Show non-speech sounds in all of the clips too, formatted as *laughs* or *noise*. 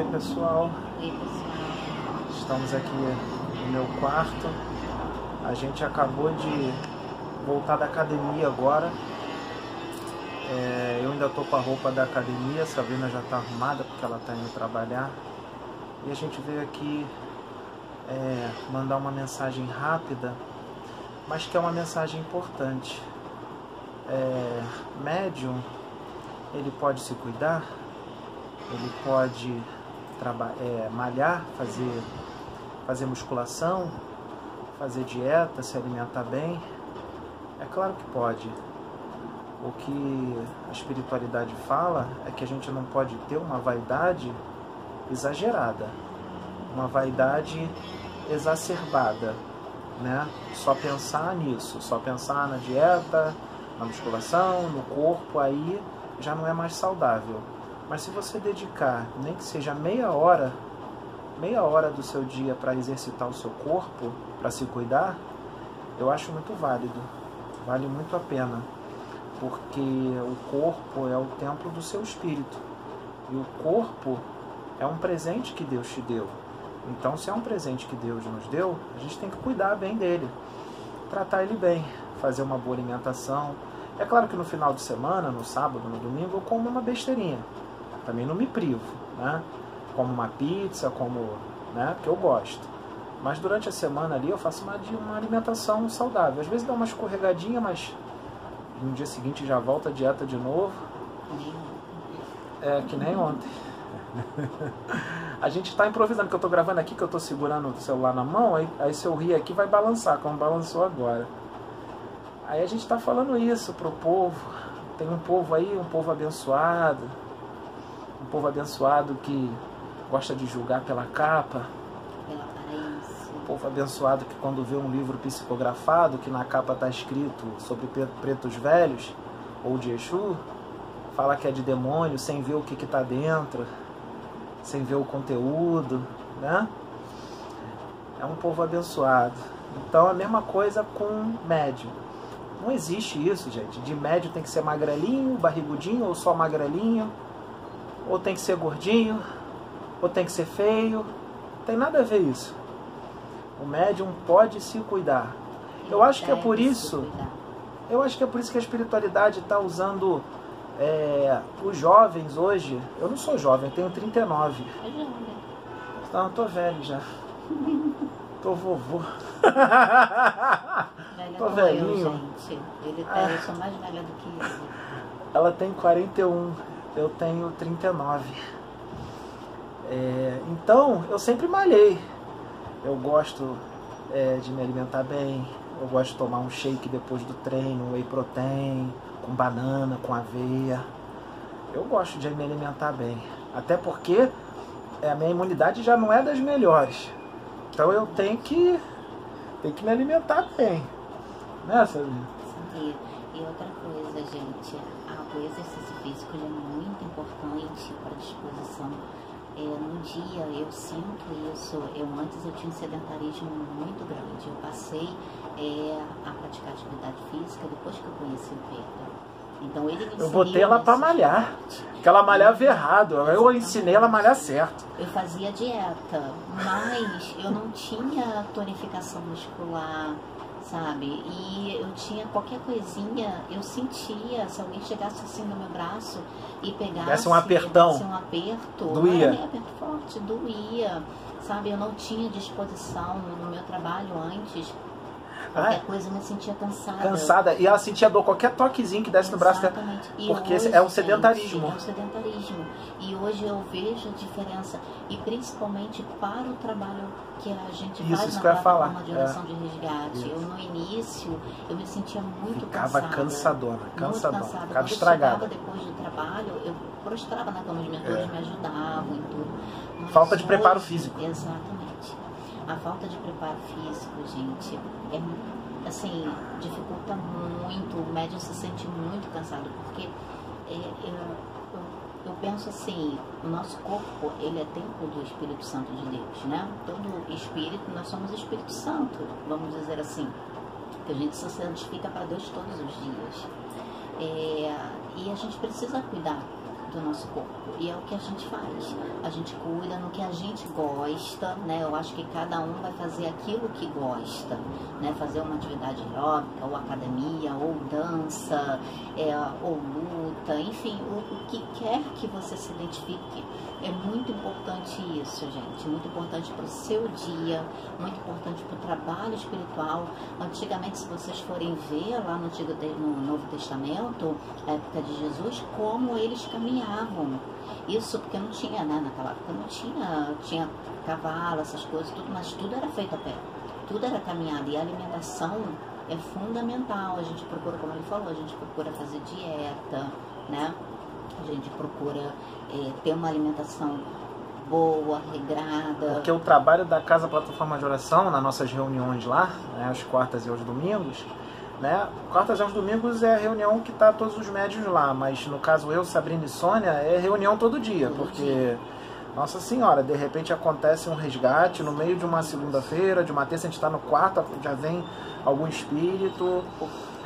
Oi pessoal, Oi, pessoal. estamos aqui no meu quarto. A gente acabou de voltar da academia agora. É, eu ainda tô com a roupa da academia, Sabrina já tá arrumada porque ela tá indo trabalhar. E a gente veio aqui é, mandar uma mensagem rápida, mas que é uma mensagem importante. É, médium, ele pode se cuidar, ele pode é, malhar, fazer, fazer musculação, fazer dieta, se alimentar bem. É claro que pode. O que a espiritualidade fala é que a gente não pode ter uma vaidade exagerada, uma vaidade exacerbada, né? Só pensar nisso, só pensar na dieta, na musculação, no corpo, aí já não é mais saudável. Mas se você dedicar, nem que seja meia hora, meia hora do seu dia para exercitar o seu corpo, para se cuidar, eu acho muito válido. Vale muito a pena. Porque o corpo é o templo do seu espírito. E o corpo é um presente que Deus te deu. Então, se é um presente que Deus nos deu, a gente tem que cuidar bem dele. Tratar ele bem, fazer uma boa alimentação. É claro que no final de semana, no sábado, no domingo, eu como uma besteirinha. Também não me privo, né? Como uma pizza, como, né? Que eu gosto. Mas durante a semana ali eu faço uma, uma alimentação saudável. Às vezes dá uma escorregadinha, mas no dia seguinte já volta a dieta de novo. É que nem ontem. *laughs* A gente está improvisando, que eu estou gravando aqui, que eu estou segurando o celular na mão, aí, aí se eu rir aqui vai balançar, como balançou agora. Aí a gente está falando isso pro povo. Tem um povo aí, um povo abençoado, povo abençoado que gosta de julgar pela capa, Pela aparência. um povo abençoado que quando vê um livro psicografado, que na capa está escrito sobre pre- pretos velhos, ou de Exu, fala que é de demônio sem ver o que está dentro, sem ver o conteúdo, né? É um povo abençoado. Então a mesma coisa com médium. Não existe isso, gente. De médium tem que ser magrelinho, barrigudinho, ou só magrelinho, ou tem que ser gordinho, ou tem que ser feio. Tem nada a ver isso. O médium pode se cuidar. Eu acho que é por isso eu acho que é por isso que a espiritualidade está usando é, os jovens hoje. Eu não sou jovem, eu tenho 39. É jovem. Não, eu tô velho já. *laughs* Tô vovô. Velha Tô velhinho. eu, gente. Ele tá, Ah. eu sou mais velha do que ele. Ela tem 41, eu tenho 39. É, então, eu sempre malhei. Eu gosto é, de me alimentar bem. Eu gosto de tomar um shake depois do treino, whey protein, com banana, com aveia. Eu gosto de me alimentar bem. Até porque é, a minha imunidade já não é das melhores. Então eu tenho que, tenho que me alimentar bem. Né, Sabrina? E, e outra coisa, gente, a- o exercício físico é muito importante para a disposição. É, no dia eu sinto isso. Eu antes eu tinha um sedentarismo muito grande. Eu passei é, a praticar atividade física depois que eu conheci o Pedro. Então ele Eu botei ela nesse malhar. Porque ela malhava errado. Eu ensinei ela a malhar certo. Eu fazia dieta, mas eu não tinha tonificação muscular, sabe? E eu tinha qualquer coisinha, eu sentia, se alguém chegasse assim no meu braço e pegasse. Desse um apertão. desse um aperto. Doía. Nem aperto forte, doía. Sabe, eu não tinha disposição no meu trabalho antes. Qualquer Ah, coisa eu me sentia cansada. cansada. E ela sentia dor qualquer toquezinho que desse no braço dela. Exatamente. Porque hoje, é um sedentarismo. gente, é um sedentarismo. E hoje eu vejo a diferença. E principalmente para o trabalho que a gente Isso, faz isso na que eu ia falar. de oração de resgate. Isso. Eu no início, eu me sentia muito Ficava cansada. cansadona, Muito cansadona. cansada. Ficava estragada. depois do trabalho, eu prostrava na cama, os mentores É. me ajudavam e tudo. Mas Falta de preparo hoje- físico. Exatamente. A falta de preparo físico, gente, é assim, dificulta muito, o médium se sente muito cansado, porque é, eu, eu, penso assim, o nosso corpo, ele é templo do Espírito Santo de Deus, né? Todo espírito, nós somos Espírito Santo, vamos dizer assim, que a gente se santifica para Deus todos os dias. É, e a gente precisa cuidar do nosso corpo. E é o que a gente faz. A gente cuida no que a gente gosta, né? Eu acho que cada um vai fazer aquilo que gosta, né? Fazer uma atividade aeróbica, ou academia, ou dança, é, ou luta, enfim, o, o que quer que você se identifique. É muito importante isso, gente. Muito importante para o seu dia, muito importante para o trabalho espiritual. Antigamente, se vocês forem ver lá no, Antigo, no Novo Testamento, época de Jesus, como eles caminhavam. Isso porque não tinha, né? Naquela época não tinha, tinha cavalo, essas coisas, tudo, mas tudo era feito a pé. Tudo era caminhada. E a alimentação é fundamental. A gente procura, como ele falou, a gente procura fazer dieta, né? A gente procura é, ter uma alimentação boa, regrada. Porque o trabalho da Casa Plataforma de Oração, nas nossas reuniões lá, né, às quartas e aos domingos, né? Quartas e aos domingos é a reunião que está todos os médios lá, mas no caso eu, Sabrina e Sônia, é reunião todo dia, todo porque, dia. nossa senhora, de repente acontece um resgate no meio de uma segunda-feira, de uma terça, a gente está no quarto, já vem algum espírito,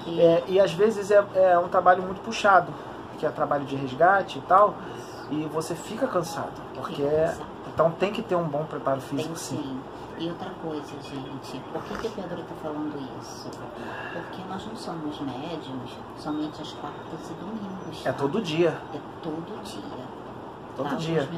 é, e às vezes é, é um trabalho muito puxado, que é trabalho de resgate e tal, e você fica cansado, porque então tem que ter um bom preparo físico sim. E outra coisa, gente, por que, que o Pedro está falando isso? Porque nós não somos médiums somente às quartas e domingos. É todo dia. É todo dia. Todo tá? dia.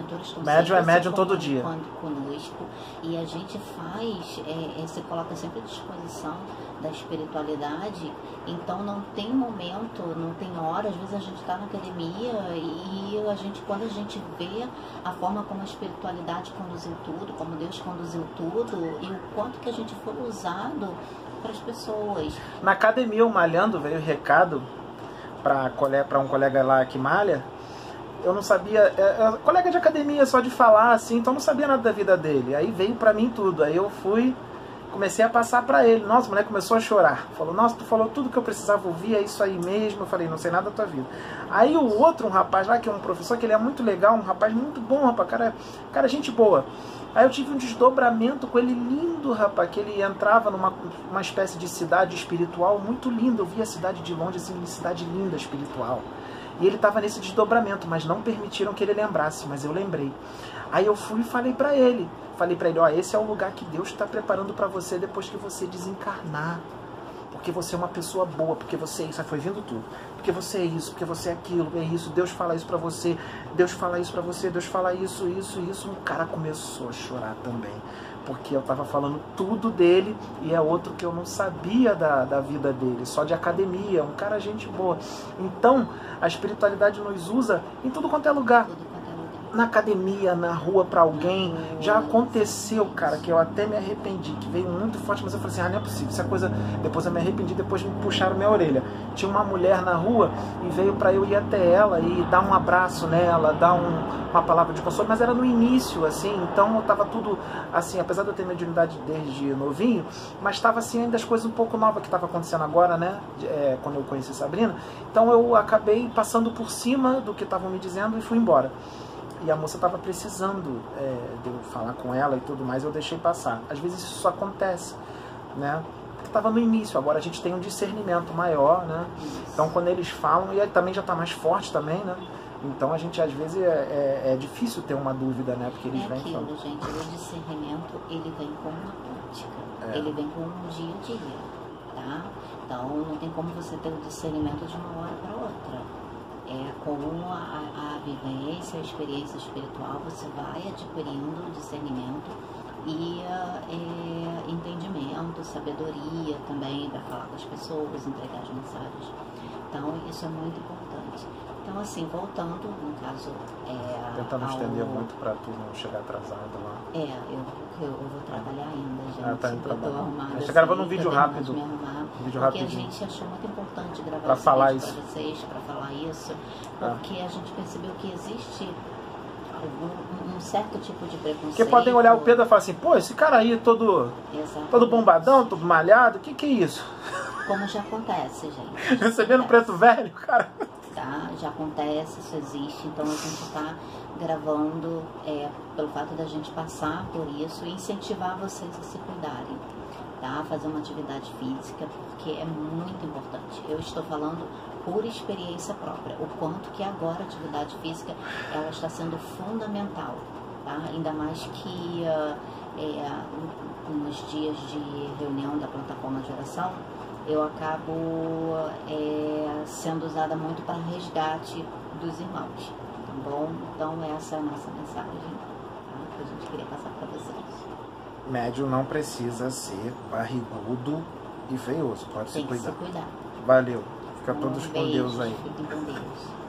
Médium é médium todo dia. conosco e a gente faz, é, é, se coloca sempre à disposição da espiritualidade. Então não tem momento, não tem hora. Às vezes a gente está na academia e a gente, quando a gente vê a forma como a espiritualidade conduziu tudo, como Deus conduziu tudo e o quanto que a gente foi usado para as pessoas. Na academia, o Malhando veio recado para um colega lá que malha eu não sabia, é, é, colega de academia só de falar assim, então eu não sabia nada da vida dele. Aí veio para mim tudo. Aí eu fui, comecei a passar para ele. Nossa, o moleque começou a chorar. Falou: "Nossa, tu falou tudo que eu precisava ouvir, é isso aí mesmo". Eu falei: "Não sei nada da tua vida". Aí o outro, um rapaz lá que é um professor que ele é muito legal, um rapaz muito bom, rapaz, cara, cara gente boa. Aí eu tive um desdobramento com ele lindo, rapaz, que ele entrava numa uma espécie de cidade espiritual muito linda. Eu via a cidade de longe, assim, uma cidade linda espiritual. E ele estava nesse desdobramento, mas não permitiram que ele lembrasse, mas eu lembrei. Aí eu fui e falei para ele, falei para ele, ó, esse é o lugar que Deus está preparando para você depois que você desencarnar. Porque você é uma pessoa boa, porque você é isso, aí foi vindo tudo. Porque você é isso, porque você é aquilo, é isso, Deus fala isso para você, Deus fala isso para você, Deus fala isso, isso, isso. O cara começou a chorar também porque eu estava falando tudo dele e é outro que eu não sabia da, da vida dele, só de academia, um cara gente boa. Então, a espiritualidade nos usa em tudo quanto é lugar na academia, na rua para alguém. Já aconteceu, cara, que eu até me arrependi, que veio muito forte, mas eu falei assim: ah, não é possível, essa coisa. Depois eu me arrependi, depois me puxaram minha orelha. Tinha uma mulher na rua e veio para eu ir até ela e dar um abraço nela, dar um, uma palavra de consolo, mas era no início, assim, então tava tudo assim, apesar de eu ter mediunidade desde novinho, mas estava assim ainda as coisas um pouco novas que estava acontecendo agora, né? É, quando eu conheci Sabrina. Então eu acabei passando por cima do que estavam me dizendo e fui embora e a moça estava precisando é, de eu falar com ela e tudo mais, eu deixei passar. Às vezes isso acontece, né? Porque estava no início, agora a gente tem um discernimento maior, né? Então quando eles falam, e também já está mais forte também, né? Então a gente às vezes é, é, é difícil ter uma dúvida, né? Porque eles é vêm aquilo, falando. gente, o discernimento ele vem com uma prática, é. ele vem com um dia a dia, tá? Então não tem como você ter o discernimento de uma hora para outra é, com a, a vivência, a experiência espiritual, você vai adquirindo discernimento e é, entendimento, sabedoria também para falar com as pessoas, entregar as mensagens. Então, isso é muito importante. Então, assim, voltando, no caso. É, Tentando ao... estender muito para tu não chegar atrasado lá. É, eu, eu, eu vou trabalhar ainda, gente. Ah, tá indo eu tô arrumada. Tá gravando um vídeo rápido. Um vídeo porque rapidinho. a gente achou muito importante gravar pra falar isso para vocês, para falar isso, ah. porque ah. a gente percebeu que existe um, um, certo tipo de preconceito. Porque podem olhar o Pedro e falar assim, pô, esse cara aí todo, todo bombadão, todo malhado, o que, que é isso? Como já acontece, gente. *laughs* Recebendo preto velho, cara tá? Já acontece, isso existe, então a gente está gravando é, pelo fato da gente passar por isso e incentivar vocês a se cuidarem, tá? Fazer uma atividade física, porque é muito importante. Eu estou falando por experiência própria, o quanto que agora a atividade física ela está sendo fundamental, tá? Ainda mais que uh, é, nos dias de reunião da plataforma de oração, eu acabo é, sendo usada muito para resgate dos irmãos, tá bom? Então essa é a nossa mensagem tá? que a gente queria passar para vocês. Médio não precisa ser barrigudo e feioso, pode Tem se cuidar. se cuidar. Valeu. Fica Um todos com beijo, Deus aí. Fiquem com Deus.